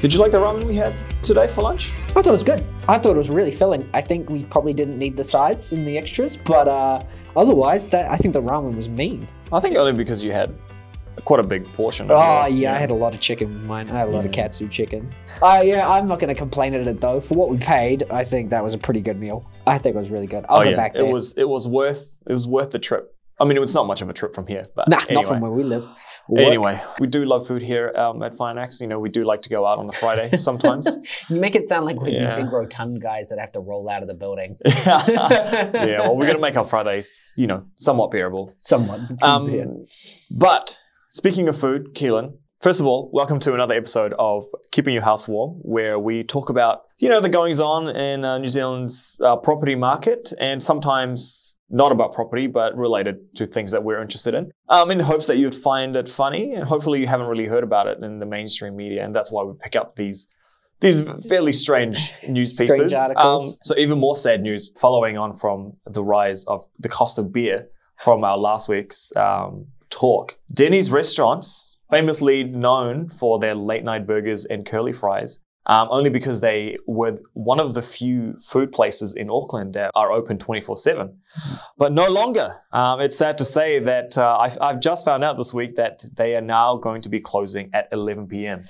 Did you like the ramen we had today for lunch? I thought it was good. I thought it was really filling. I think we probably didn't need the sides and the extras, but uh, otherwise, that I think the ramen was mean. I think only because you had quite a big portion. Oh it. yeah, I had a lot of chicken with mine. I had a lot of katsu chicken. Uh, yeah, I'm not going to complain at it though. For what we paid, I think that was a pretty good meal. I think it was really good. I'll Oh go yeah, back it there. was it was worth it was worth the trip. I mean, it's not much of a trip from here, but nah, anyway. not from where we live. Work. Anyway, we do love food here um, at Finax. You know, we do like to go out on the Friday sometimes. You make it sound like we're Yeah. these big rotund guys that have to roll out of the building. yeah, well, we're gonna make our Fridays, you know, somewhat bearable. Somewhat. Um, but speaking of food, Keelan, first of all, welcome to another episode of Keeping Your House Warm, where we talk about, you know, the goings on in uh, New Zealand's uh, property market and sometimes not about property, but related to things that we're interested in, um, in hopes that you'd find it funny and hopefully you haven't really heard about it in the mainstream media. And that's why we pick up these. These fairly strange news pieces. Um, so even more sad news following on from the rise of the cost of beer from our last week's um, talk. Denny's restaurants, famously known for their late night burgers and curly fries, um, only because they were one of the few food places in Auckland that are open 24 7. But no longer. Um, it's sad to say that uh, I've, I've just found out this week that they are now going to be closing at 11 p.m.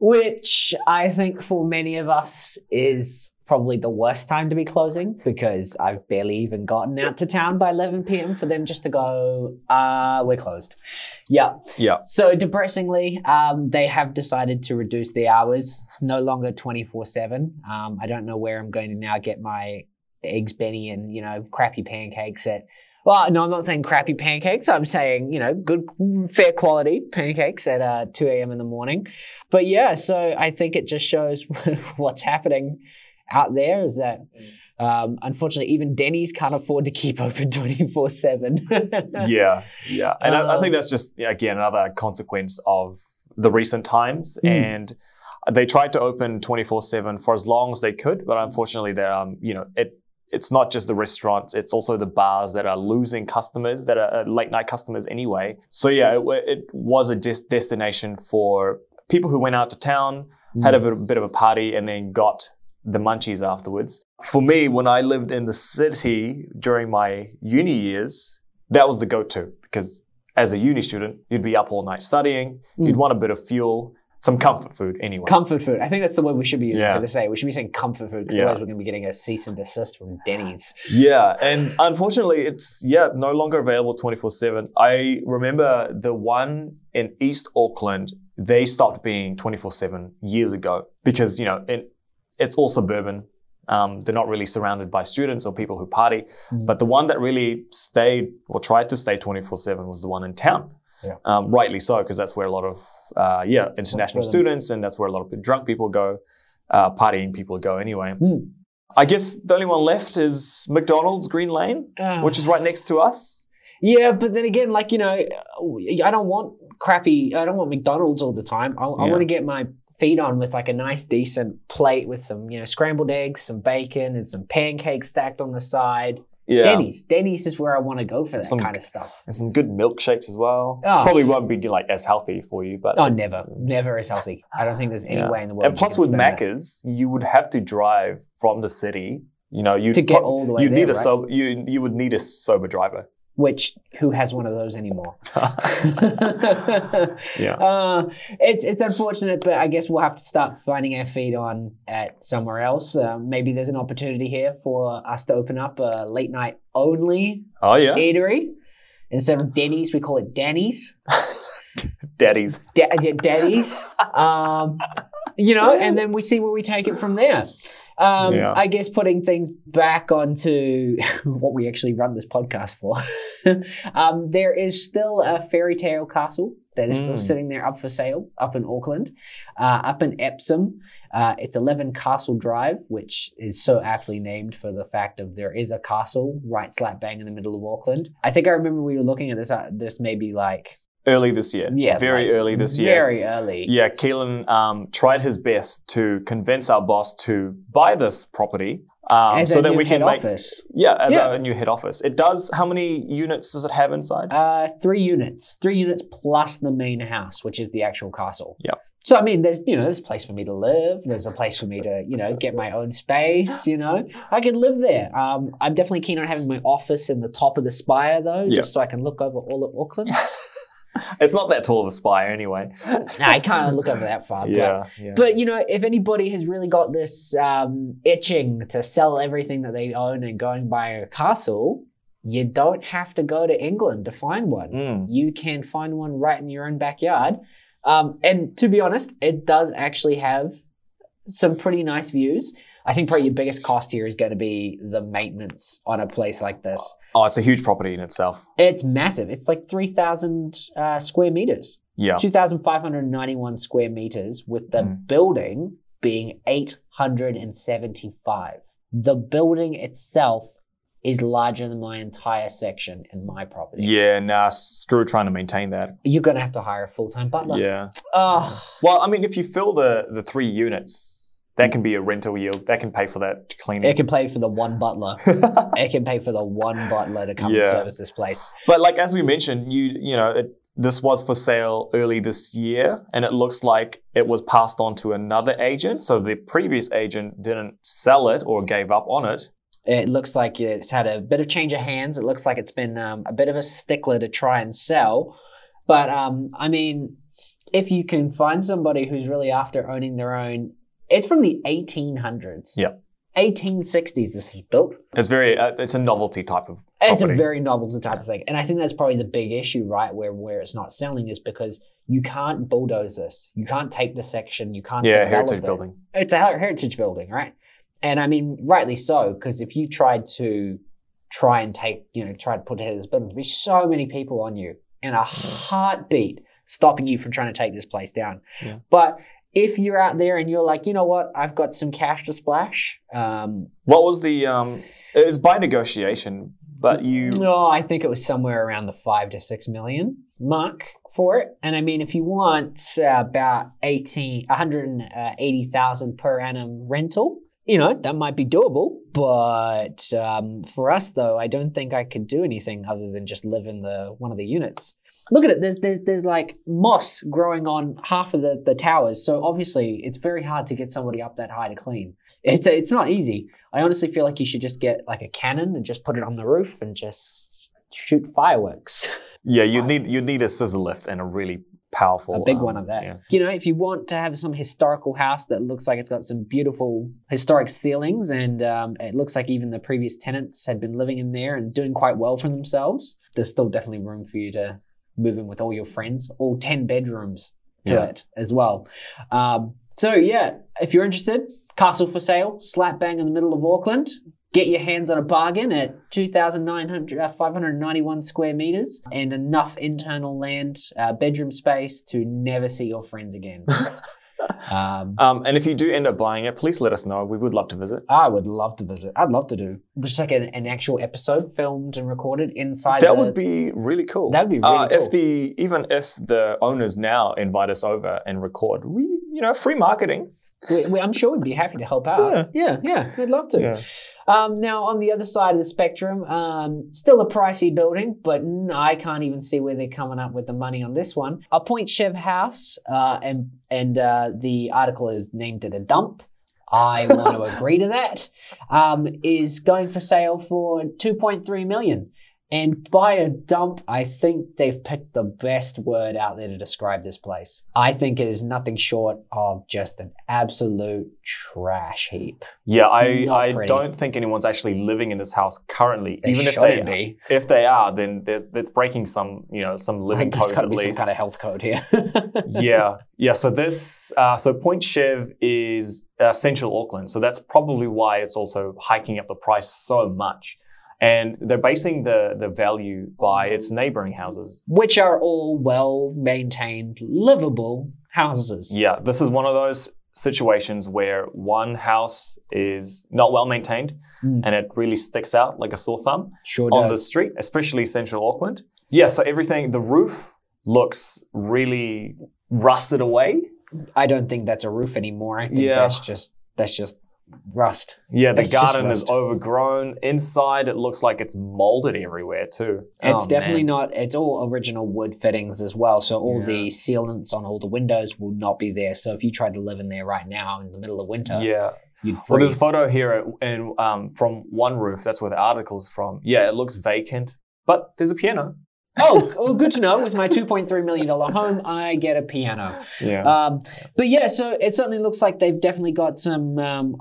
Which I think for many of us is probably the worst time to be closing because I've barely even gotten out to town by 11 p.m. for them just to go, uh, we're closed. Yeah. Yeah. So depressingly, um, they have decided to reduce the hours, no longer 24 7. Um, I don't know where I'm going to now get my eggs, Benny, and, you know, crappy pancakes at. Well, no, I'm not saying crappy pancakes. I'm saying, you know, good, fair quality pancakes at uh, 2 a.m. in the morning. But yeah, so I think it just shows what's happening out there is that um, unfortunately even Denny's can't afford to keep open 24 7. yeah, yeah, and I, I Um, think that's just again another consequence of the recent times, Mm. and they tried to open twenty four seven for as long as they could, but unfortunately, they're um, you know it. It's not just the restaurants; it's also the bars that are losing customers, that are uh, late night customers anyway. So yeah, it, it was a des- destination for people who went out to town, had a bit, bit of a party, and then got the munchies afterwards. For me, when I lived in the city during my uni years, that was the go-to because as a uni student, you'd be up all night studying. You'd Mm. want a bit of fuel, some comfort food anyway. Comfort food. I think that's the word we should be using Yeah. for this. Say we should be saying comfort food because Yeah. otherwise we're going to be getting a cease and desist from Denny's. yeah, and unfortunately, it's yeah no longer available twenty four seven. I remember the one in East Auckland. They stopped being twenty four seven years ago because you know it, it's all suburban. Um, they're not really surrounded by students or people who party. Mm. But the one that really stayed or tried to stay 24 7 was the one in town. Yeah. Um, rightly so, because that's where a lot of, uh, yeah, international students and that's where a lot of drunk people go, uh, partying people go anyway. Mm. I guess the only one left is McDonald's Green Lane, Ah. which is right next to us. yeah, but then again, like you know, I don't want crappy. I don't want McDonald's all the time. I, I Yeah. want to get my feet on with like a nice, decent plate with some you know scrambled eggs, some bacon, and some pancakes stacked on the side. Yeah. Denny's. Denny's is where I want to go for that Some- kind of stuff. And some good milkshakes as well. Oh. Probably won't be like as healthy for you, but Oh, never, never as healthy. I don't think there's any Yeah. way in the world. And plus, with that. Macca's, you would have to drive from the city. You know, you To get all the way You need a right? sober. You you would need a sober driver. Which who has one of those anymore? Yeah. Uh, it's it's unfortunate, but I guess we'll have to start finding our feet on at somewhere else. Uh, maybe there's an opportunity here for us to open up a late night only Oh yeah, eatery. Instead of Denny's, we call it Danny's. daddies. Da- da- Daddy's. Um, you know, and then we see where we take it from there. Um, Yeah. I guess putting things back onto what we actually run this podcast for. um, there is still a fairy tale castle that is still Mm. sitting there up for sale up in Auckland, uh, up in Epsom. Uh, it's 11 Castle Drive, which is so aptly named for the fact of there is a castle right slap bang in the middle of Auckland. I think I remember we were looking at this. Uh, this maybe like Early this year. yeah, Very like, early this year. Very early. Yeah, Keelan um, tried his best to convince our boss to buy this property um, so that we can make office. yeah as Yeah. our new head office. It does. How many units does it have inside? Uh, three units. Three units plus the main house, which is the actual castle. Yeah. So I mean, there's you know, there's a place for me to live. There's a place for me to you know get my own space. You know, I can live there. Um, I'm definitely keen on having my office in the top of the spire though, Yeah. just so I can look over all of Auckland. It's not that tall of a spire anyway. nah, I can't look over that far. But, yeah, yeah. but you know, if anybody has really got this um, itching to sell everything that they own and go and buy a castle, you don't have to go to England to find one. Mm. you can find one right in your own backyard. Um, and to be honest, it does actually have some pretty nice views. I think probably your biggest cost here is going to be the maintenance on a place like this. Oh, it's a huge property in itself. It's massive. It's like 3,000 uh, square meters, Yeah. 2,591 square meters, with the Mm. building being 875. The building itself is larger than my entire section in my property. Yeah, nah, screw trying to maintain that. You're going to have to hire a full time butler. Yeah. Oh, Well, I mean, if you fill the the three units, that can be a rental yield. That can pay for that cleaning. it can pay for the one butler. it can pay for the one butler to come and service this place. but like as we mentioned, you you know, it, this was for sale early this year, and it looks like it was passed on to another agent. So the previous agent didn't sell it or gave up on it. It looks like it's had a bit of change of hands. It looks like it's been um, a bit of a stickler to try and sell. But um, I mean, if you can find somebody who's really after owning their own, it's from the 1800s. Yeah. 1860s. This was built. It's very, uh, it's a novelty type of. It's a very novelty type of thing, and I think that's probably the big issue, right? Where where it's not selling is because you can't bulldoze this. You can't take the section. You can't yeah heritage it. building. It's a heritage building, right? And I mean, rightly so, because if you tried to try and take, you know, try to put ahead of this building, there'd be so many people on you in a heartbeat stopping you from trying to take this place down. Yeah. But if you're out there and you're like, you know what, I've got some cash to splash. Um, What was the? Um, it's by negotiation, but you. no, I think it was somewhere around the five to six million mark for it. And I mean, if you want uh, about 18, 180,000 per annum rental, you know, that might be doable. But um, for us, though, I don't think I could do anything other than just live in the one of the units. Look at it. There's there's there's like moss growing on half of the, the towers. So obviously, it's very hard to get somebody up that high to clean. It's it's not easy. I honestly feel like you should just get like a cannon and just put it on the roof and just shoot fireworks. Yeah, you need you need a scissor lift and a really powerful. a big um, one of that. yeah. You know, if you want to have some historical house that looks like it's got some beautiful historic ceilings and um, it looks like even the previous tenants had been living in there and doing quite well for themselves, there's still definitely room for you to move in with all your friends, all 10 bedrooms to Yeah. it as well. Um, so, yeah, if you're interested, castle for sale, slap bang in the middle of Auckland. Get your hands on a bargain at 2,900, uh, square meters and enough internal land, uh, bedroom space to never see your friends again. um, Um, and if you do end up buying it, please let us know. We would love to visit. I would love to visit. I'd love to do just like an, an actual episode filmed and recorded inside. That the- would be really cool. That would be really uh, cool. If the even if the owners now invite us over and record, we you know free marketing. We, we- I'm sure we'd be happy to help out. Yeah, yeah, we'd love to. Yeah. Um, now, on the other side of the spectrum, um, still a pricey building, but I can't even see where they're coming up with the money on this one. A Point Chev house, uh, and and uh, the article is named it a dump. I want to agree to that. Um, is going for sale for 2.3 million. And by a dump, I think they've picked the best word out there to describe this place. I think it is nothing short of just an absolute trash heap. Yeah, It's I, I don't think anyone's actually living in this house currently. They even if they be. if they are, then there's it's breaking some you know some living codes at be some kind of health code here. yeah, yeah. So this, uh, so Point Chev is uh, central Auckland, so that's probably why it's also hiking up the price so much. And they're basing the the value by its neighboring houses. Which are all well maintained, livable houses. Yeah, this is one of those situations where one house is not well maintained Mm. and it really sticks out like a sore thumb Sure on the street, especially central Auckland. Yeah, so everything, the roof looks really rusted away. I don't think that's a roof anymore. I think Yeah. that's just that's just rust. Yeah, the It's garden is overgrown. Inside, it looks like it's molded everywhere too. It's Oh, definitely man. not. It's all original wood fittings as well. So all Yeah. the sealants on all the windows will not be there. So if you tried to live in there right now in the middle of winter, Yeah. you'd Well, there's a photo here, and um, from OneRoof. That's where the article's from. Yeah, it looks vacant, but there's a piano. oh, oh, good to know. With my two point three million dollar home, I get a piano. Yeah. Um, but yeah, so it certainly looks like they've definitely got some. Um,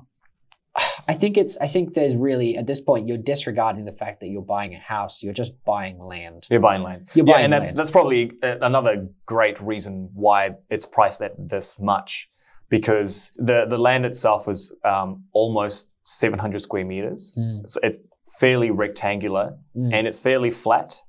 I think it's. I think there's really at this point you're disregarding the fact that you're buying a house. You're just buying land. You're buying land. You're yeah, buying and that's land. that's probably another great reason why it's priced at this much, because the the land itself is um, almost 700 square meters. Mm, It's, it's fairly rectangular mm. and it's fairly flat.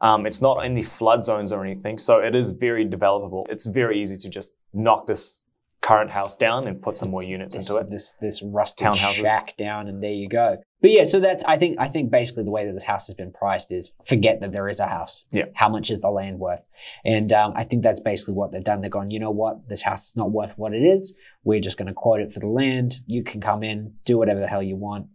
Um, it's not any flood zones or anything, so it is very developable. It's very easy to just knock this current house down and put some more units this, into it. this this rusted Townhouses. shack down, and there you go. But yeah, so that's I think I think basically the way that this house has been priced is forget that there is a house. Yeah. How much is the land worth? And um, I think that's basically what they've done. They've gone. You know what? This house is not worth what it is. We're just going to quote it for the land. You can come in, do whatever the hell you want.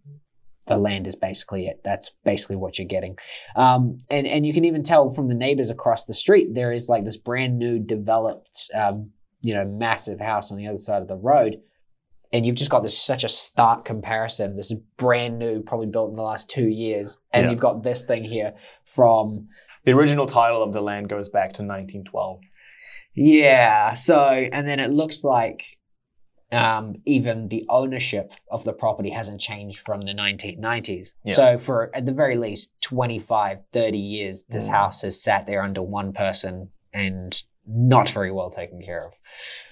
The land is basically it. That's basically what you're getting. Um, and and you can even tell from the neighbors across the street there is like this brand new developed, um, you know, massive house on the other side of the road and you've just got this such a stark comparison. This is brand new, probably built in the last two years, and Yeah. you've got this thing here from The original title of the land goes back to 1912. yeah. So and then it looks like um, even the ownership of the property hasn't changed from the 1990s. Yeah. So for at the very least 25, 30 years, this Mm. house has sat there under one person and not very well taken care of.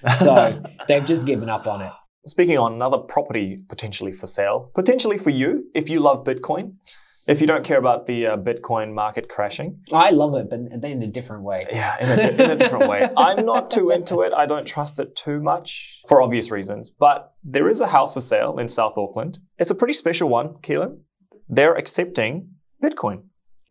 So they've just given up on it. Speaking on another property potentially for sale, potentially for you if you love Bitcoin, if you don't care about the uh, Bitcoin market crashing. I love it, but in a different way. Yeah, in a, di- in a different way. I'm not too into it. I don't trust it too much for obvious reasons. But there is a house for sale in South Auckland. It's a pretty special one, Keelan. They're accepting Bitcoin.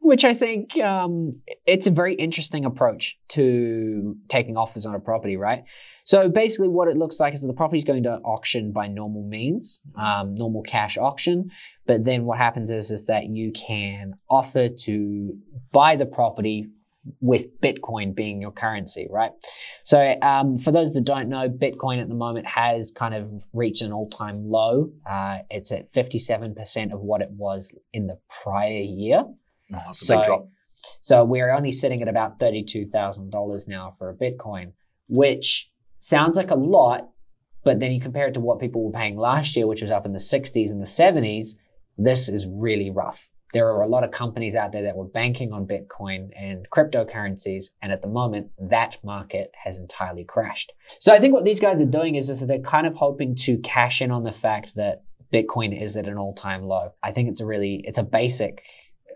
Which I think um, it's a very interesting approach to taking offers on a property, right? So basically, what it looks like is that the property is going to auction by normal means, um, normal cash auction. But then what happens is is that you can offer to buy the property with Bitcoin being your currency, right? So um, for those that don't know, Bitcoin at the moment has kind of reached an all-time low. Uh, it's at 57% of what it was in the prior year. That's So- So we're only sitting at about $32,000 now for a Bitcoin, which sounds like a lot, but then you compare it to what people were paying last year, which was up in the 60s and the 70s, this is really rough. There are a lot of companies out there that were banking on Bitcoin and cryptocurrencies, and at the moment, that market has entirely crashed. So I think what these guys are doing is, is that they're kind of hoping to cash in on the fact that Bitcoin is at an all-time low. I think it's a really, it's a basic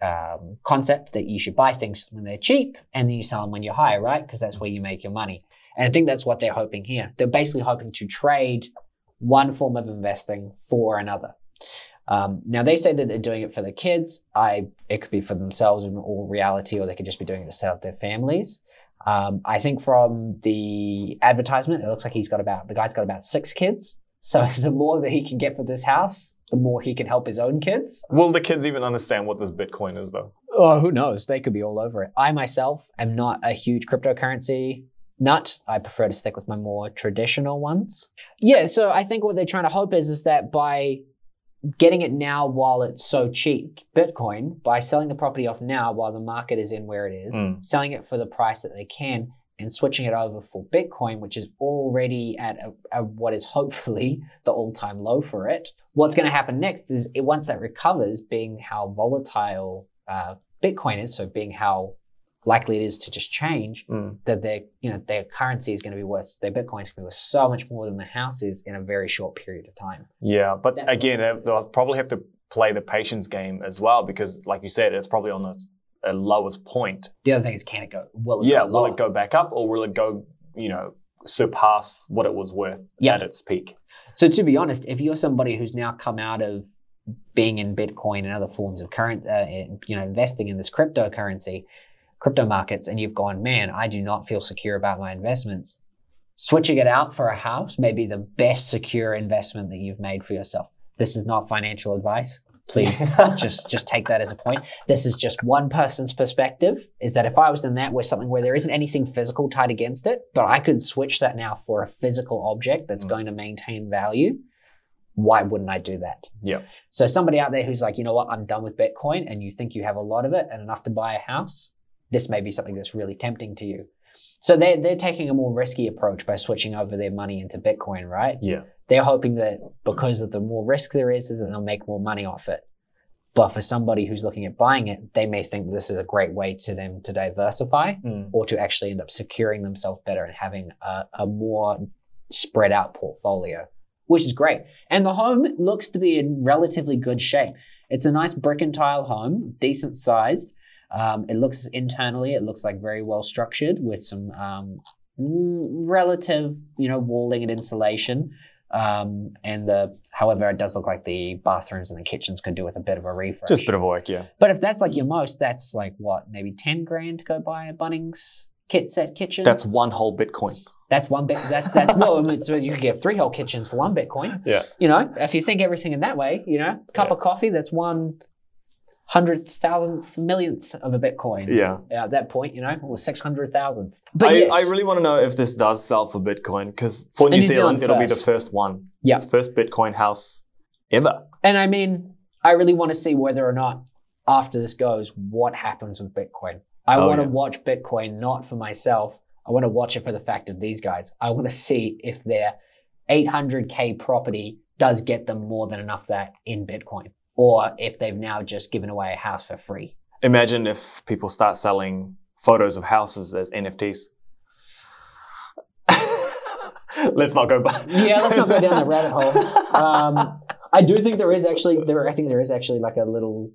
um, concept that you should buy things when they're cheap and then you sell them when you're high, right? Because that's where you make your money. And I think that's what they're hoping here. They're basically hoping to trade one form of investing for another. Um, now they say that they're doing it for their kids. I it could be for themselves in all reality, or they could just be doing it to up their families. Um, I think from the advertisement, it looks like he's got about the guy's got about six kids. So the more that he can get for this house, the more he can help his own kids. Will the kids even understand what this Bitcoin is, though? Oh, who knows? They could be all over it. I myself am not a huge cryptocurrency nut. I prefer to stick with my more traditional ones. Yeah, so I think what they're trying to hope is is that by getting it now while it's so cheap, Bitcoin, by selling the property off now while the market is in where it is, Mm. selling it for the price that they can, and switching it over for Bitcoin, which is already at a, a, what is hopefully the all-time low for it. What's going to happen next is it, once that recovers, being how volatile uh, Bitcoin is, so being how likely it is to just change, Mm. that their you know their currency is going to be worth their Bitcoin is going to be worth so much more than the house is in a very short period of time. Yeah, but That's- again, uh, they'll probably have to play the patience game as well because, like you said, it's probably on its a lowest point. The other thing is, can it go? Will it Yeah, go will it go back up or will it go, you know, surpass what it was worth Yeah. at its peak? So to be honest, if you're somebody who's now come out of being in Bitcoin and other forms of current, uh, you know, investing in this cryptocurrency, crypto markets, and you've gone, man, I do not feel secure about my investments. Switching it out for a house may be the best secure investment that you've made for yourself. This is not financial advice. Please just just take that as a point. This is just one person's perspective. Is that if I was in that where something where there isn't anything physical tied against it, but I could switch that now for a physical object that's Mm. going to maintain value, why wouldn't I do that? Yeah. So somebody out there who's like, you know what, I'm done with Bitcoin, and you think you have a lot of it and enough to buy a house, this may be something that's really tempting to you. So they're they're taking a more risky approach by switching over their money into Bitcoin, right? Yeah. They're hoping that because of the more risk there is, is that they'll make more money off it. But for somebody who's looking at buying it, they may think this is a great way to them to diversify Mm. or to actually end up securing themselves better and having a, a more spread out portfolio, which is great. And the home looks to be in relatively good shape. It's a nice brick and tile home, decent sized. Um, it looks internally, it looks like very well structured with some um, mm, relative, you know, walling and insulation. Um, and the, however, it does look like the bathrooms and the kitchens could do with a bit of a refresh. Just a bit of work, yeah. But if that's like your most, that's like what, maybe 10 grand to go buy a Bunnings kit set kitchen? That's one whole Bitcoin. that's one bit. That's, that's, well, I mean, so you could get three whole kitchens for one Bitcoin. Yeah. You know, if you think everything in that way, you know, cup Yeah. of coffee, that's one hundred thousandth millionth of a Bitcoin. Yeah. At that point, you know, or 600,000th. But I, yes. I really want to know if this does sell for Bitcoin because for New, New Zealand, Zealand it'll be the first. first one. Yeah. First Bitcoin house ever. And I mean, I really want to see whether or not after this goes, what happens with Bitcoin. I Oh, want to yeah. watch Bitcoin not for myself. I want to watch it for the fact of these guys. I want to see if their 800k property does get them more than enough that in Bitcoin, or if they've now just given away a house for free. Imagine if people start selling photos of houses as NFTs. let's not go back. Yeah, let's not go down the rabbit hole. Um, I do think there is actually there. I think there is actually like a little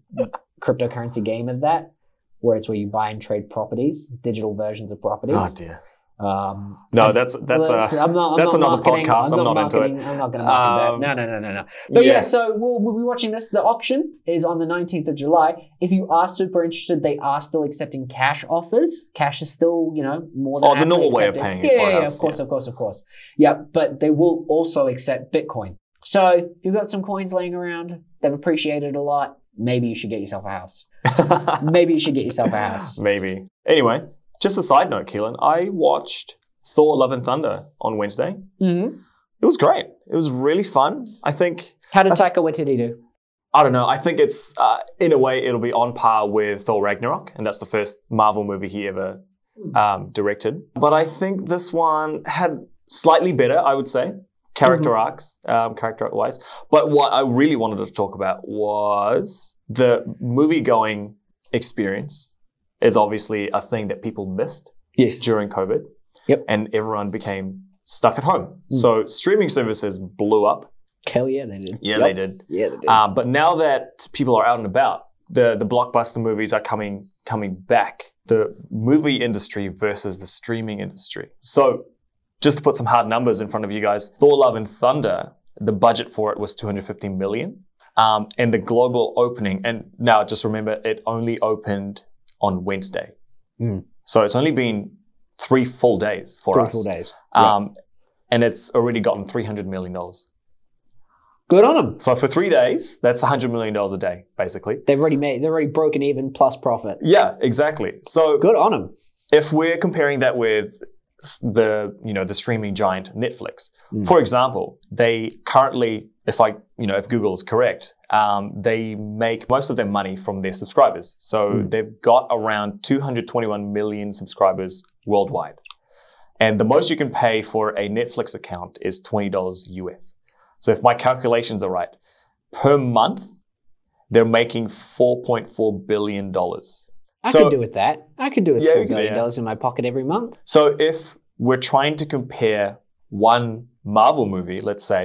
cryptocurrency game of that, where it's where you buy and trade properties, digital versions of properties. Oh dear. Um, No, that's that's uh, I'm not, I'm that's not another podcast. I'm not into it. I'm not going to market Um, that. No, no, no, no, no. But yeah, yeah. so we'll, we'll be watching this. The auction is on the 19th of July. If you are super interested, they are still accepting cash offers. Cash is still, you know, more than Oh, the normal way of paying Yeah, yeah, yeah, of course, of course, of course. Yeah, but they will also accept Bitcoin. So if you've got some coins laying around, they've appreciated a lot. Maybe you should get yourself a house. Maybe you should get yourself a house. Maybe. Anyway, just a side note, Keelan. I watched Thor: Love and Thunder on Wednesday. hmm It was great. It was really fun. I think How did Taika Waititi do? I don't know. I think it's uh, in a way it'll be on par with Thor Ragnarok, and that's the first Marvel movie he ever um, directed. But I think this one had slightly better, I would say, character arcs, um, character wise. But what I really wanted to talk about was the movie going experience. Is obviously a thing that people missed Yes. during COVID. Yep. And everyone became stuck at home. Mm. So streaming services blew up. Hell yeah, they did. Yeah, Yep. they did. Yeah, they did. Um, but now that people are out and about, the the blockbuster movies are coming coming back. The movie industry versus the streaming industry. So, just to put some hard numbers in front of you guys, Thor: Love and Thunder, the budget for it was 250 million, um, and the global opening. And now, just remember, it only opened on Wednesday, Mm. so it's only been three full days for Three us, full days. Yeah. um, and it's already gotten 300 million dollars. Good on them. So for three days, that's 100 million dollars a day, basically. They've already made. They've already broken even plus profit. Yeah, exactly. So Good on them. if we're comparing that with the you know the streaming giant Netflix, Mm. for example, they currently, if I you know if Google is correct, um, they make most of their money from their subscribers. So Mm. they've got around 221 million subscribers worldwide, and the most you can pay for a Netflix account is twenty dollars US. So if my calculations are right, per month they're making 4.4 billion dollars. I So- could do with that. I could do with Yeah, four you could, billion yeah. in my pocket every month. So if we're trying to compare one Marvel movie, let's say,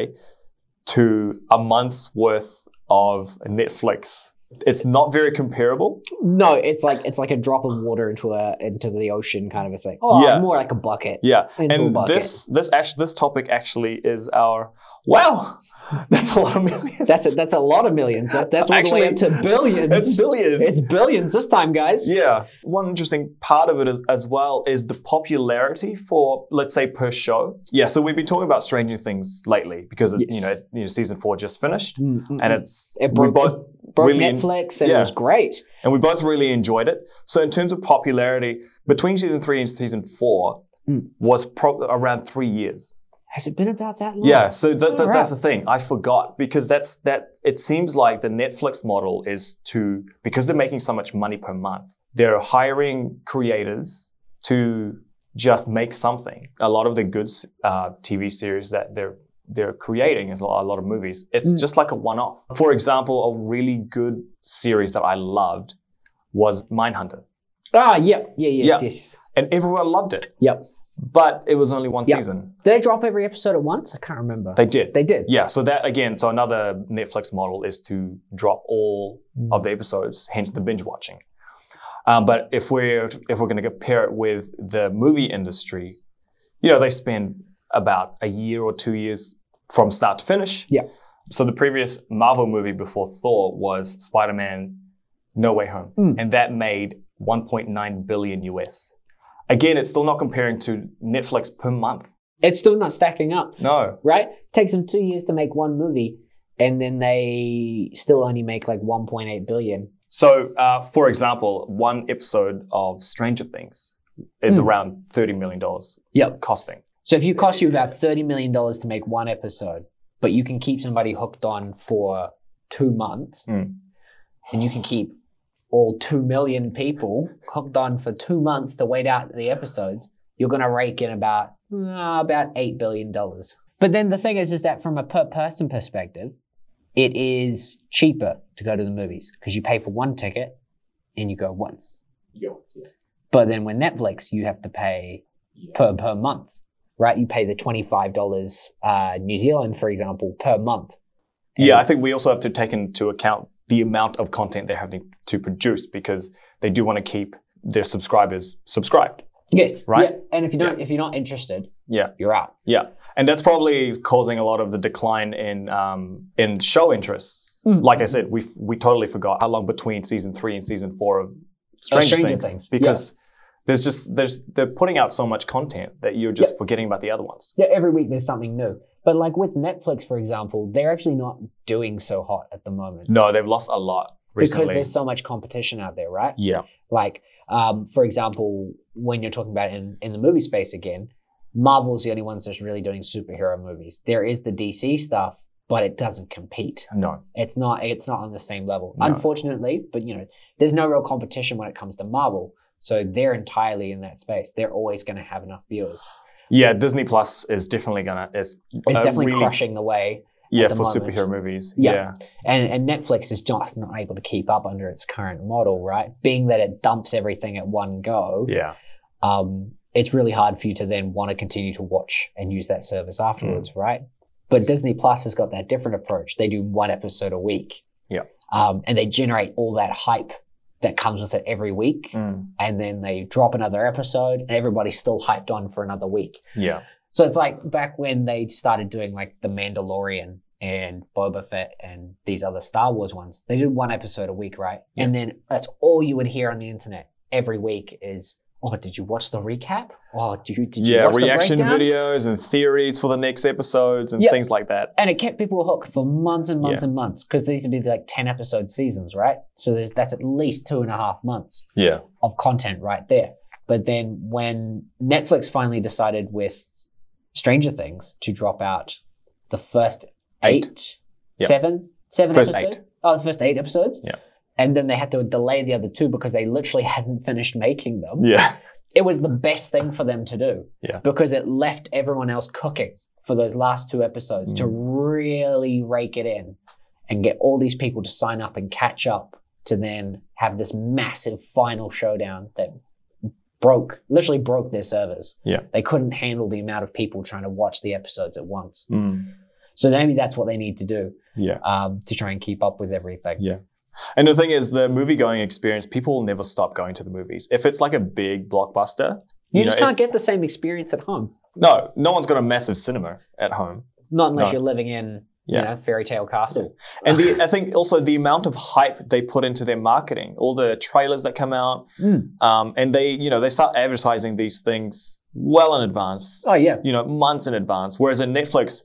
to a month's worth of Netflix It's not very comparable. No, it's like it's like a drop of water into a into the ocean kind of a thing. Oh, Yeah. more like a bucket. Yeah, and bucket. this this actually this topic actually is our wow. That's a lot of millions. That's a, that's a lot of millions. That- That's all the way up Actually, to billions. it's billions. It's billions this time, guys. Yeah. One interesting part of it is, as well is the popularity for, let's say, per show. Yeah. So we've been talking about Stranger Things lately because it, Yes. you know you know season four just finished, Mm, mm, and mm. it's It we broke- both broke really Netflix and yeah. it was great. and we both really enjoyed it. So in terms of popularity, between season three and season four Mm. was pro- around three years. Has it been about that long? Yeah, so that, Alright. that's the thing. I forgot because that's that. It seems like the Netflix model is to because they're making so much money per month. They're hiring creators to just make something. A lot of the good uh, TV series that they're they're creating is a lot, a lot of movies. It's Mm. just like a one-off. For example, a really good series that I loved was Mindhunter, Ah, yep. Yeah, yes, Yeah. yes. and everyone loved it. Yep. But it was only one Yep. season. Did they drop every episode at once? I can't remember. They did. They did. Yeah, so that again, so another Netflix model is to drop all of the episodes, hence the binge watching. Um, but if we're if we're going to compare it with the movie industry, you know, they spend about a year or two years from start to finish. Yeah. So the previous Marvel movie before Thor was Spider-Man: No Way Home, Mm. and that made 1.9 billion US. Again, it's still not comparing to Netflix per month. It's still not stacking up, No. right? It takes them two years to make one movie, and then they still only make like 1.8 billion. So, uh, for example, one episode of Stranger Things is Mm. around thirty million dollars Yep. costing. So if you cost you about thirty million dollars to make one episode, but you can keep somebody hooked on for two months, Mm. and you can keep all two million people hooked on for two months to wait out the episodes, you're going to rake in about uh, about eight billion dollars. But then the thing is, is that from a per person perspective, it is cheaper to go to the movies because you pay for one ticket and you go once. But then with Netflix, you have to pay per per month, right? You pay the twenty five dollars uh, New Zealand, for example, per month. Yeah, I think we also have to take into account the amount of content they're having to produce because they do want to keep their subscribers subscribed. Yes, Right? Yeah. And if you don't, if you're not interested, Yeah, you're out. yeah, and that's probably causing a lot of the decline in um, in show interests. Mm. Like I said, we we totally forgot how long between season three and season four of Stranger, Stranger Things, Things, because there's just there's they're putting out so much content that you're just forgetting about the other ones. Yeah, every week there's something new. But like with Netflix, for example, they're actually not doing so hot at the moment No, they've lost a lot recently. because there's so much competition out there, right? yeah, Like, um, for example, when you're talking about in, in the movie space again, Marvel's the only ones that's really doing superhero movies. There is the DC stuff, but it doesn't compete. no, It's not it's not on the same level, No. unfortunately. But you know, there's no real competition when it comes to Marvel. So they're entirely in that space. They're always going to have enough viewers. yeah. Disney Plus is definitely gonna is It's uh, definitely really- crushing the way. Yeah, the for moment. superhero movies. Yeah. Yeah. And, and Netflix is just not able to keep up under its current model, right? Being that it dumps everything at one go, yeah, um, it's really hard for you to then want to continue to watch and use that service afterwards, Mm. right? But Disney Plus has got that different approach. They do one episode a week. Yeah. Um, and they generate all that hype that comes with it every week. Mm. And then they drop another episode and everybody's still hyped on for another week. yeah, So it's like back when they started doing like The Mandalorian and Boba Fett and these other Star Wars ones. They did one episode a week, right? And then that's all you would hear on the internet every week is, "Oh, did you watch the recap? Oh, did you did you yeah. watch Reaction the breakdown?" videos and theories for the next episodes and Yeah. things like that. And it kept people hooked for months and months Yeah. and months because these would be like ten episode seasons, right? So that's at least two and a half months. Yeah, of content right there. But then when Netflix finally decided with Stranger Things to drop out the first Eight. eight, Yeah. seven, seven First episodes. eight. Oh, the first eight episodes. Yeah. And then they had to delay the other two because they literally hadn't finished making them. yeah, It was the best thing for them to do. Yeah. Because it left everyone else cooking for those last two episodes to Mm. really rake it in and get all these people to sign up and catch up to then have this massive final showdown that broke, literally broke their servers. Yeah. They couldn't handle the amount of people trying to watch the episodes at once. Mm. So maybe that's what they need to do yeah. um, to try and keep up with everything. Yeah. And the thing is, the movie going experience, people will never stop going to the movies. If it's like a big blockbuster, You, You just know, can't if- get the same experience at home. no, no one's got a massive cinema at home. Not unless No. you're living in, Yeah. you know, Fairy Tale Castle. And the, I think also the amount of hype they put into their marketing, all the trailers that come out, Mm. um, and they, you know, they start advertising these things well in advance, Oh yeah. you know, months in advance. Whereas in Netflix,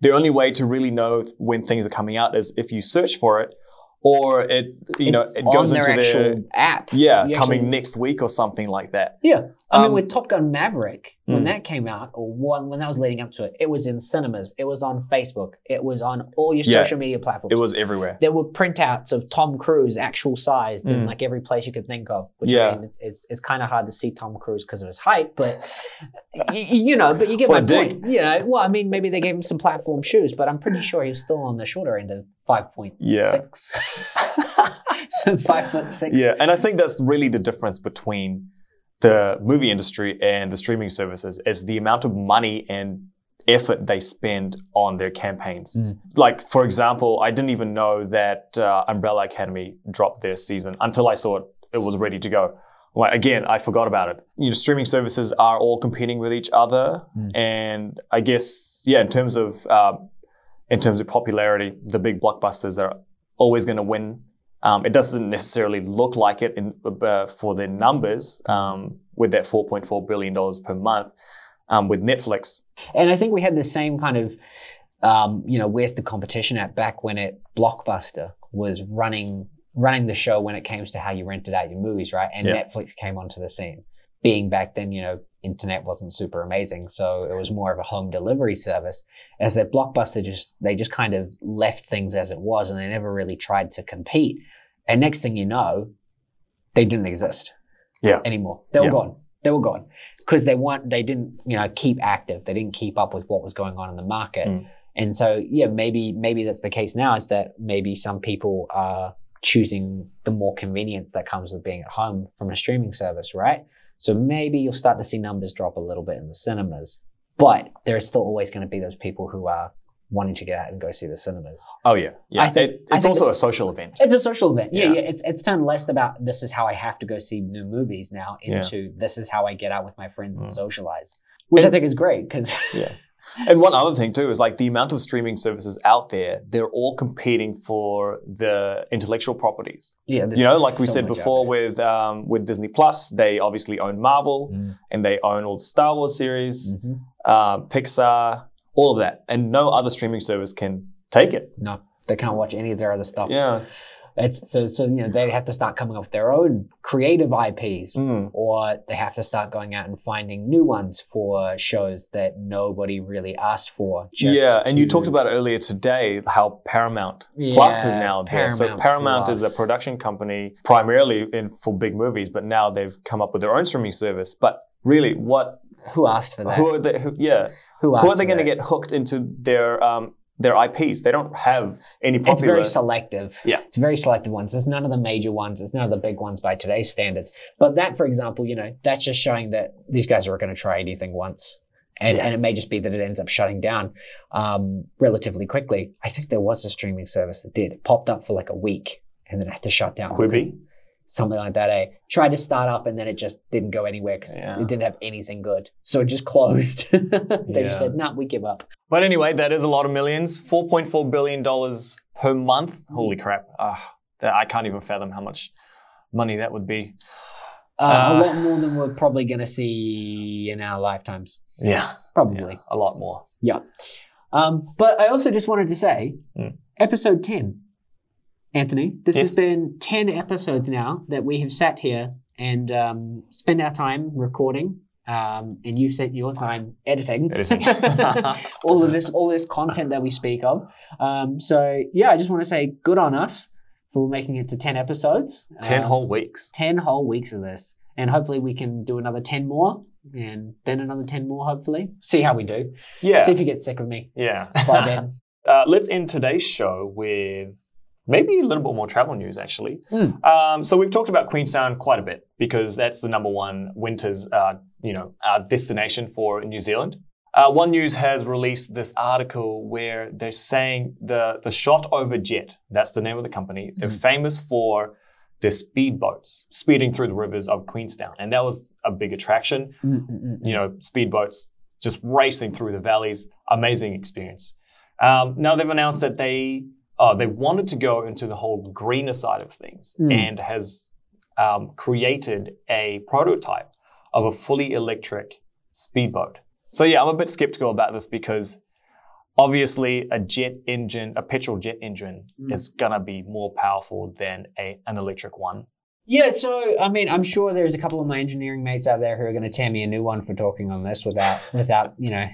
the only way to really know when things are coming out is if you search for it, or it, you know, It's it goes into their their app. yeah, coming actually- next week or something like that. Yeah, I mean, Um, with Top Gun Maverick, when Mm. that came out, or one when that was leading up to it, it was in cinemas, it was on Facebook, it was on all your Yeah. social media platforms. It was everywhere. There were printouts of Tom Cruise actual sized in Mm. like every place you could think of. Which Yeah. I mean, it's it's kind of hard to see Tom Cruise because of his height, but y- you know, but you get What my dig. point. You know, well, I mean, maybe they gave him some platform shoes, but I'm pretty sure he was still on the shorter end of five point Yeah. so five foot six. Yeah, and I think that's really the difference between the movie industry and the streaming services is the amount of money and effort they spend on their campaigns. Mm. Like, for example, I didn't even know that uh, Umbrella Academy dropped their season until I saw it, it was ready to go. Like, again, I forgot about it. You know, streaming services are all competing with each other, Mm. and I guess, yeah, in terms of uh, in terms of popularity, the big blockbusters are always going to win. Um, it doesn't necessarily look like it in, uh, for their numbers um, with that $4.4 billion per month um, with Netflix. And I think we had the same kind of, um, you know, where's the competition at back when it Blockbuster was running running the show when it came to how you rented out your movies, right? And Yeah. Netflix came onto the scene. Being back then, you know, internet wasn't super amazing, so it was more of a home delivery service. As that Blockbuster just they just kind of left things as it was, and they never really tried to compete. And next thing you know, they didn't exist Yeah. anymore. They were Yeah. gone. They were gone because they weren't. They didn't, you know, keep active. They didn't keep up with what was going on in the market. Mm. And so, yeah, maybe maybe that's the case now. Is that maybe some people are choosing the more convenience that comes with being at home from a streaming service, right? So maybe you'll start to see numbers drop a little bit in the cinemas, but there is still always going to be those people who are wanting to get out and go see the cinemas. Oh, yeah. Yeah. I think- It- it's also a social event. It's a social event. Yeah, Yeah. yeah. It's it's turned less about this is how I have to go see new movies now Yeah. into this is how I get out with my friends and Mm. socialize, which I think is great because Yeah. And one other thing too is like the amount of streaming services out there, they're all competing for the intellectual properties. yeah, You know, like we said before with um, with Disney Plus, they obviously own Marvel Mm. and they own all the Star Wars series, Mhm. uh, Pixar, all of that, and no other streaming service can take it. No, they can't watch any of their other stuff. Yeah. It's so so you know they have to start coming up with their own creative IPs. Mm. Or they have to start going out and finding new ones for shows that nobody really asked for. just yeah, and you talked about earlier today how Paramount Plus is now there. So Paramount Paramount is a production company primarily in for big movies, but now they've come up with their own streaming service. But really, what? Who asked for that? Who are they? Who, yeah, Who, who are they going to get hooked into their um, their IPs? They don't have any popular. It's very selective. Yeah. It's very selective ones. There's none of the major ones. There's none of the big ones by today's standards. But that, for example, you know, that's just showing that these guys are going to try anything once. And, Yeah. and it may just be that it ends up shutting down um, relatively quickly. I think there was a streaming service that did. It popped up for like a week and then it had to shut down. Quibi. Something like that, eh? Tried to start up and then it just didn't go anywhere because Yeah. it didn't have anything good. So it just closed. they just said, nah, we give up. But anyway, that is a lot of millions. Four point four billion dollars per month. Holy crap! Ah, that I can't even fathom how much money that would be. Uh, Uh, a lot more than we're probably going to see in our lifetimes. Yeah, Probably. yeah, a lot more. Yeah. Um, but I also just wanted to say, Mm. episode 10. Anthony, this has Yes. been 10 episodes now that we have sat here and um, spent our time recording. Um, and you've spent your time editing, Editing. all of this, all this content that we speak of. Um, so yeah, I just want to say good on us for making it to ten episodes. Ten Um, whole weeks. 10 whole weeks of this. And hopefully we can do another 10 more and then another 10 more, hopefully. See how we do. Yeah, See if you get sick of me yeah. by then. uh, let's end today's show with maybe a little bit more travel news, actually. Mm. Um, so we've talked about Queenstown quite a bit because that's the number one winter's, uh, you know, uh, destination for New Zealand. Uh, One News has released this article where they're saying the the Shotover Jet. That's the name of the company. They're famous for their speedboats speeding through the rivers of Queenstown, and that was a big attraction. Mm-mm-mm. You know, speedboats just racing through the valleys. Amazing experience. Um, now they've announced that they uh, they wanted to go into the whole greener side of things Mm. and has um, created a prototype of a fully electric speedboat. So yeah, I'm a bit skeptical about this because obviously a jet engine, a petrol jet engine, Mm. is gonna be more powerful than a, an electric one. Yeah, so I mean, I'm sure there's a couple of my engineering mates out there who are going to tear me a new one for talking on this without without you know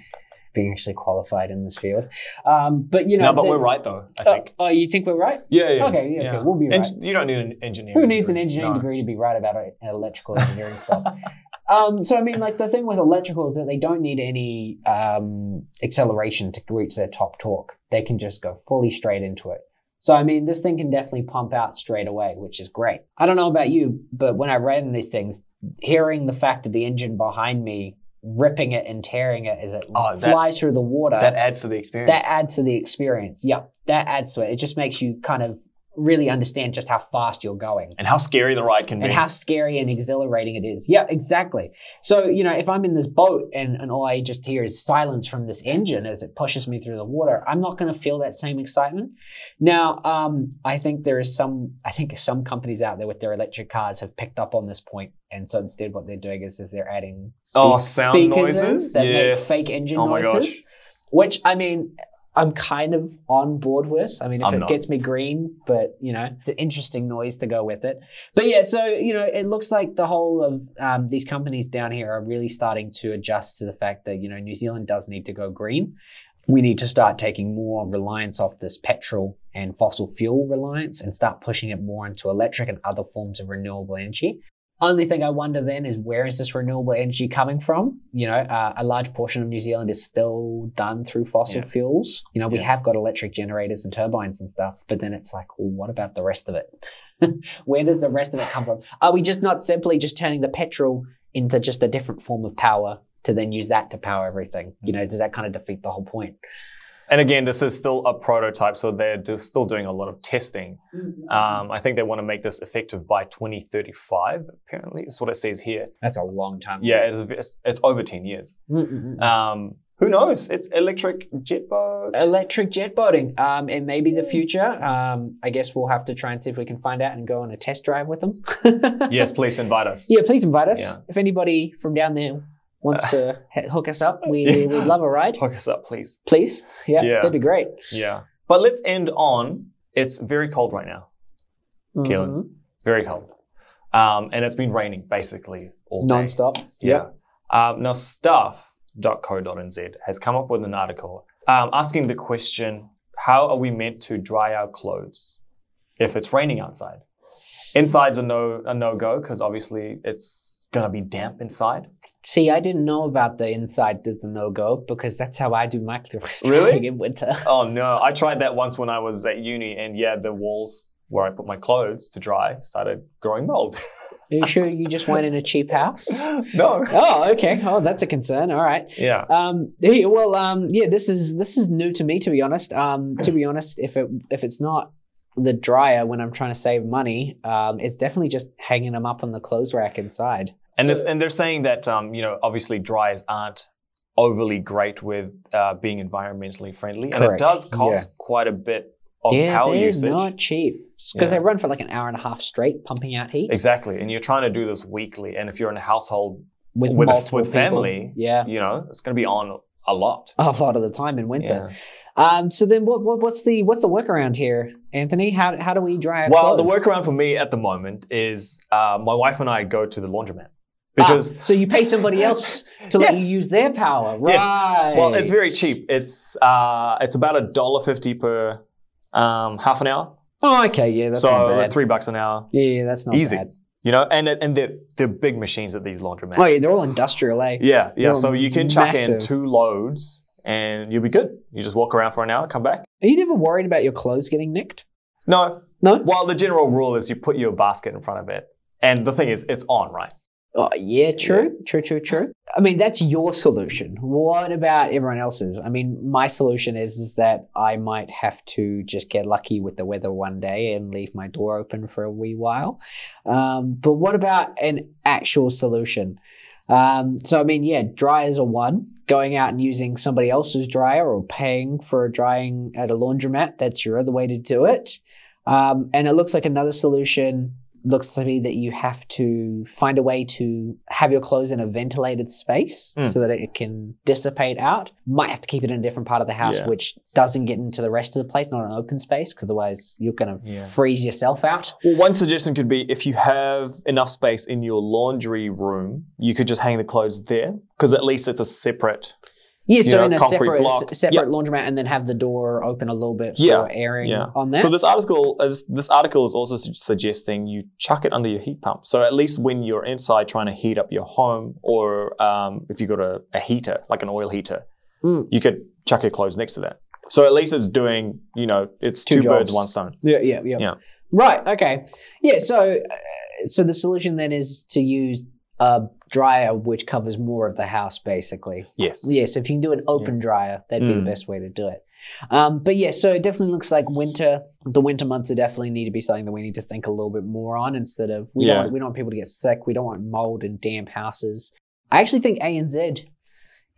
being actually qualified in this field. Um, but you know, no, but the- we're right though. I Oh, think. oh, you think we're right? yeah, yeah. okay, yeah, okay, we'll be right. you don't need an engineer. Who needs an engineering No. degree to be right about uh, electrical engineering stuff? Um, so I mean, like the thing with electrical is that they don't need any um, acceleration to reach their top torque. They can just go fully straight into it. So I mean, this thing can definitely pump out straight away, which is great. I don't know about you, but when I read in these things, hearing the fact that the engine behind me ripping it and tearing it as it Oh, that- flies through the water, That adds to the experience. that adds to the experience. Yep, that adds to it. It just makes you kind of really understand just how fast you're going and how scary the ride can be. and how scary and exhilarating it is. Yeah, exactly. So, you know, if I'm in this boat and, and all I just hear is silence from this engine as it pushes me through the water, I'm not going to feel that same excitement. Now, um, I think there is some, I think some companies out there with their electric cars have picked up on this point, And so instead what they're doing is, is they're adding Oh, sound speakers noises? that Yes. make fake engine Oh my noises. gosh. Which, I mean, I'm kind of on board with. I mean, if I'm it not. gets me green, but you know, it's an interesting noise to go with it. But yeah, so you know, it looks like the whole of um, these companies down here are really starting to adjust to the fact that you know New Zealand does need to go green. We need to start taking more reliance off this petrol and fossil fuel reliance and start pushing it more into electric and other forms of renewable energy. Only thing I wonder then is where is this renewable energy coming from? You know, uh, a large portion of New Zealand is still done through fossil Yeah. fuels. You know, we Yeah. have got electric generators and turbines and stuff, but then it's like, well, what about the rest of it? where does the rest of it come from? Are we just not simply just turning the petrol into just a different form of power to then use that to power everything? You know, does that kind of defeat the whole point? And again, this is still a prototype, so they're do- still doing a lot of testing. Um, I think they want to make this effective by 2035. Apparently, is what it says here. That's a long time. Yeah, it's, it's, it's over 10 years. Mm-mm-mm. Um, who knows? It's electric jet boat. Electric jet boating. Um, it may be the future. Um, I guess we'll have to try and see if we can find out and go on a test drive with them. yes, please invite us. Yeah, please invite us. Yeah. If anybody from down there wants to hook us up, we, we'd love a ride. Hook us up, please. Please. Yeah, Yeah. that'd be great. Yeah. But let's end on. It's very cold right now. Keelan. Mhm. Very cold. Um, and it's been raining basically all day. Non-stop. Yeah. Um, now, stuff.co.nz has come up with an article um, asking the question how are we meant to dry our clothes if it's raining outside? Inside's a no a no go because obviously it's gonna be damp inside. See, I didn't know about the inside there's a no-go because that's how I do my clothes Really? in winter. Oh no! I tried that once when I was at uni, and yeah, the walls where I put my clothes to dry started growing mold. Are you sure you just went in a cheap house? no. Oh, okay. Oh, that's a concern. All right. Yeah. Um, well, um, yeah, this is this is new to me to be honest. Um, to be honest, if it if it's not the dryer when I'm trying to save money, um, it's definitely just hanging them up on the clothes rack inside. And So- and they're saying that um, you know obviously dryers aren't overly great with uh, being environmentally friendly, and it does cost quite a bit of yeah, power they're usage. not cheap because Yeah. they run for like an hour and a half straight, pumping out heat Exactly, and you're trying to do this weekly, and if you're in a household, with, with- multiple with people. family, Yeah, you know it's going to be on a lot. a lot of the time in winter. Yeah. Um, so then, what, what what's the what's the workaround here, Anthony? How how do we dry our Well, the workaround for me at the moment is uh, my wife and I go to the laundromat Ah, because so you pay somebody else to let Yes. you use their power, right? Yes. Well, it's very cheap. It's uh, it's about a dollar fifty per um, half an hour. Oh, okay, yeah, that's so not bad. three bucks an hour. Yeah, that's not Easy. bad. You know, and and they're they're big machines at these laundromats. Oh, yeah, they're all industrial, eh? yeah, yeah. they're So you can chuck in two loads and you'll be good. You just walk around for an hour, come back. Are you never worried about your clothes getting nicked? No. No. Well, the general rule is you put your basket in front of it, and the thing is, it's on, right? Oh, yeah, true, true, true, true. I mean, that's your solution. What about everyone else's? I mean, my solution is is that I might have to just get lucky with the weather one day and leave my door open for a wee while. Um, but what about an actual solution? Um, so, I mean, yeah, dryers are one. Going out and using somebody else's dryer or paying for a drying at a laundromat, that's your other way to do it. Um, and it looks like another solution looks to me that you have to find a way to have your clothes in a ventilated space Mm. so that it can dissipate out. Might have to keep it in a different part of the house, Yeah. which doesn't get into the rest of the place, not an open space, because otherwise you're going to Yeah. freeze yourself out. Well, one suggestion could be if you have enough space in your laundry room, you could just hang the clothes there because at least it's a separate. Yeah, so know, in a separate s- separate laundromat, and then have the door open a little bit for Yeah, airing Yeah. on that. So this article is this article is also su- suggesting you chuck it under your heat pump. So at least when you're inside trying to heat up your home, or um, if you have got a, a heater like an oil heater, Mm. you could chuck your clothes next to that. So at least it's doing you know it's Two two, birds one stone. Yeah, yeah, yeah. Yeah. Right. Okay. Yeah. So, uh, so the solution then is to use a dryer which covers more of the house, basically. Yes. Yeah. So if you can do an open dryer, that'd be the Mm. best way to do it. Um, but yeah, so it definitely looks like winter. The winter months are definitely need to be something that we need to think a little bit more on instead of we Yeah. don't we don't want people to get sick. We don't want mold and damp houses. I actually think ANZ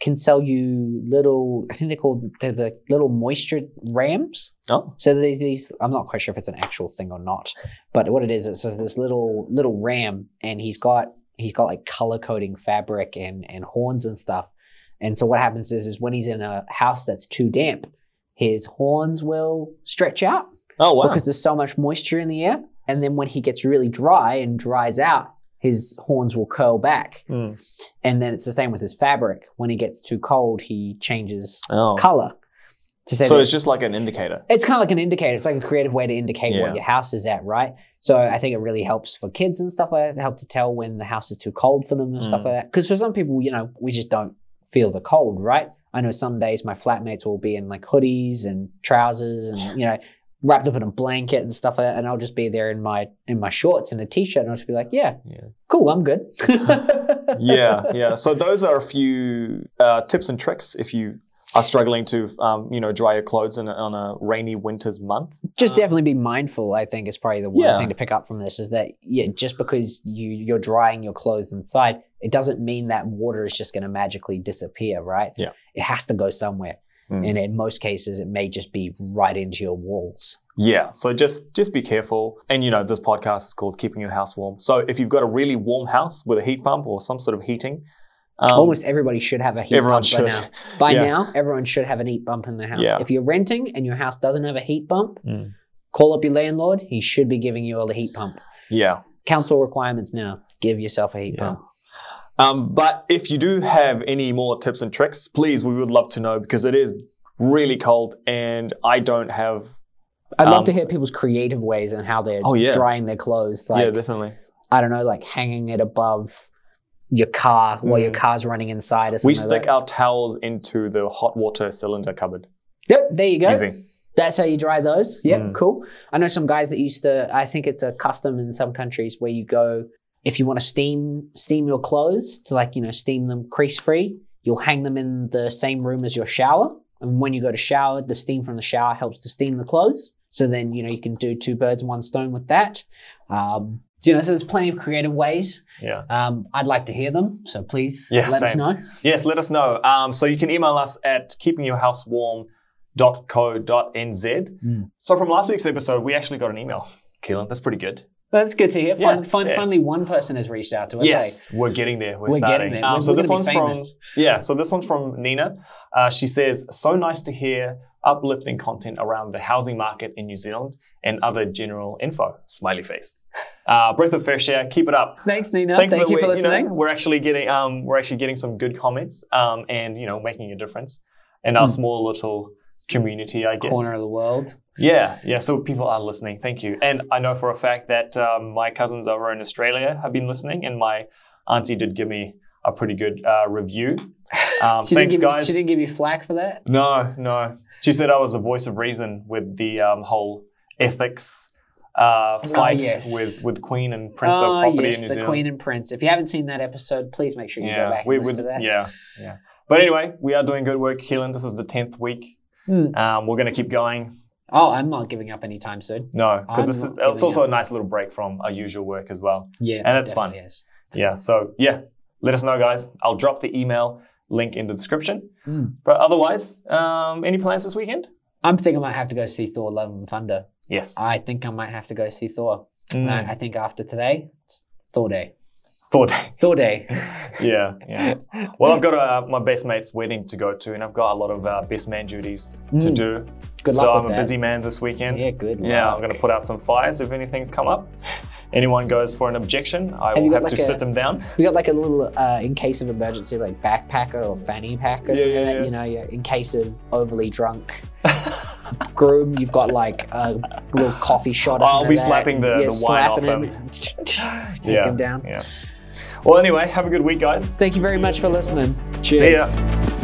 can sell you little. I think they're called they're the little moisture rams. Oh. So there's these. I'm not quite sure if it's an actual thing or not, but what it is, it says this little little ram, and he's got he's got like color coding fabric and and horns and stuff. And so what happens is, is when he's in a house that's too damp, his horns will stretch out Oh wow. because there's so much moisture in the air. And then when he gets really dry and dries out, his horns will curl back. Mm. And then it's the same with his fabric. When he gets too cold, he changes Oh. color. To say So that- it's just like an indicator. it's kind of like an indicator. It's like a creative way to indicate Yeah. what your house is at, right? So I think it really helps for kids and stuff like that. It helps to tell when the house is too cold for them and stuff Mm. like that. Because for some people, you know, we just don't feel the cold, right? I know some days my flatmates will be in like hoodies and trousers and you know wrapped up in a blanket and stuff like that, and I'll just be there in my in my shorts and a t-shirt, and I'll just be like, yeah, Yeah. cool, I'm good. yeah, yeah. So those are a few uh, tips and tricks if you are struggling to, um, you know, dry your clothes in a, on a rainy winter's month. just Uh, definitely be mindful i think is probably the one Yeah. thing to pick up from this is that yeah just because you you're drying your clothes inside it doesn't mean that water is just going to magically disappear right Yeah. it has to go somewhere Mm. and in most cases it may just be right into your walls Yeah. So just just be careful. And you know, this podcast is called "Keeping Your House Warm." So if you've got a really warm house with a heat pump or some sort of heating, um, almost everybody should have a heat everyone pump by now by Yeah. now everyone should have a heat bump in their house Yeah. if you're renting and your house doesn't have a heat bump Mm. call up your landlord he should be giving you a heat pump Yeah. council requirements now give yourself a heat Yeah. pump Um, but if you do have any more tips and tricks, please, we would love to know because it is really cold and I don't have. I'd love Um, to hear people's creative ways and how they're Oh, yeah. drying their clothes. Like yeah, definitely. I don't know, like hanging it above your car while your Mm. car's running inside or something. We like stick that. our towels into the hot water cylinder cupboard. Yep, there you go. Easy. That's how you dry those. Yep, Mm. cool. I know some guys that used to. I think it's a custom in some countries where you go if you want to steam steam your clothes to like you know steam them crease free. You'll hang them in the same room as your shower, and when you go to shower, the steam from the shower helps to steam the clothes. So then you know you can do two birds one stone with that. Um, so, you know, so there's plenty of creative ways. Yeah. Um, I'd like to hear them. So please Yeah, let us know. Yes, let us know. Um, so you can email us at keepingyoursehousewarm.co.nz. Mm. So from last week's episode, we actually got an email. Keelan, that's pretty good. That's good to hear. Yeah, Fin- fin- yeah. Finally, one person has reached out to us. Yes, we're getting there. We're, We're starting. getting there. Um, We're- so we're this one's from yeah. So this one's from Nina. Uh, she says, "So nice to hear uplifting content around the housing market in New Zealand and other general info." Smiley face. Uh, breath of fresh air. Keep it up. Thanks, Nina. Thanks Thank you for listening. know, we're actually getting um, we're actually getting some good comments um, and you know making a difference in our Mm. small little community. I guess. Corner of the world. Yeah, yeah. So people are listening. Thank you. And I know for a fact that um, my cousins over in Australia have been listening, and my auntie did give me a pretty good uh, review. Um, thanks, you- guys. she didn't give you flack for that. no, no. She said I was a voice of reason with the um, whole ethics uh, fight yes. with with Queen and Prince oh, of Property yes, in New the Zealand. Queen and Prince. If you haven't seen that episode, please make sure you go yeah, back and listen to that. Yeah, yeah. But anyway, we are doing good work, Keelan. This is the tenth week. Hmm. Um, we're going to keep going. Oh, I'm not giving up anytime soon. No, because this is it's also up. a nice little break from our usual work as well. Yeah, And it's fun. is. Yeah. So yeah, let us know, guys. I'll drop the email link in the description. Mm. But otherwise, um, any plans this weekend? I'm thinking I might have to go see Thor: Love and Thunder. Yes. I think I might have to go see Thor. Mm. I, I think after today, it's Thor Day. Thought. Thor Day. yeah, yeah. Well, I've got uh, my best mate's wedding to go to, and I've got a lot of uh, best man duties to Mm. do. Good luck. so I'm a that. busy man this weekend. Yeah, good. Yeah, luck. I'm going to put out some fires if anything's come up. Anyone goes for an objection, I Have will have like to a- sit them down. We got like a little, uh, in case of emergency, like backpacker or fanny pack or Yeah, something. yeah, like that, yeah. You know, yeah, in case of overly drunk groom, you've got like a little coffee shot. Or I'll be slapping the- yeah, the wine off him. Take yeah, him down. Yeah. Well, anyway, have a good week, guys. Thank you very much for listening. Cheers. See ya.